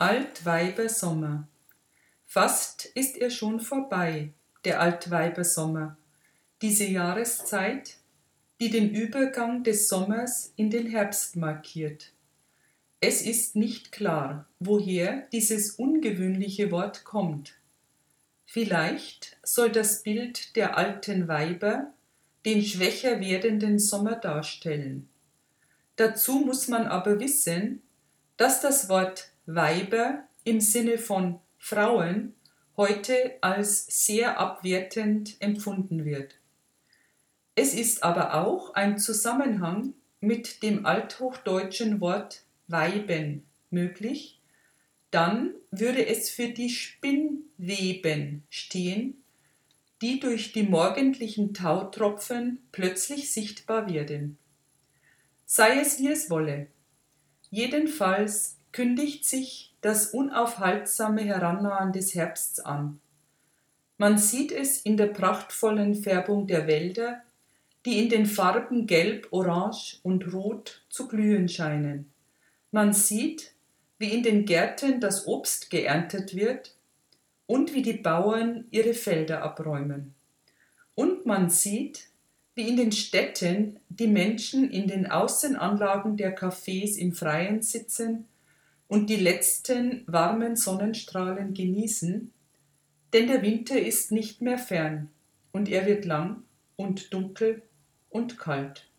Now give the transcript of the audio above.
Altweibersommer. Fast ist er schon vorbei, der Altweibersommer, diese Jahreszeit, die den Übergang des Sommers in den Herbst markiert. Es ist nicht klar, woher dieses ungewöhnliche Wort kommt. Vielleicht soll das Bild der alten Weiber den schwächer werdenden Sommer darstellen. Dazu muss man aber wissen, dass das Wort Weiber im Sinne von Frauen heute als sehr abwertend empfunden wird. Es ist aber auch ein Zusammenhang mit dem althochdeutschen Wort Weiben möglich, dann würde es für die Spinnweben stehen, die durch die morgendlichen Tautropfen plötzlich sichtbar werden. Sei es wie es wolle. Jedenfalls kündigt sich das unaufhaltsame Herannahen des Herbsts an. Man sieht es in der prachtvollen Färbung der Wälder, die in den Farben Gelb, Orange und Rot zu glühen scheinen. Man sieht, wie in den Gärten das Obst geerntet wird und wie die Bauern ihre Felder abräumen. Und man sieht, wie in den Städten die Menschen in den Außenanlagen der Cafés im Freien sitzen und die letzten warmen Sonnenstrahlen genießen, denn der Winter ist nicht mehr fern und er wird lang und dunkel und kalt.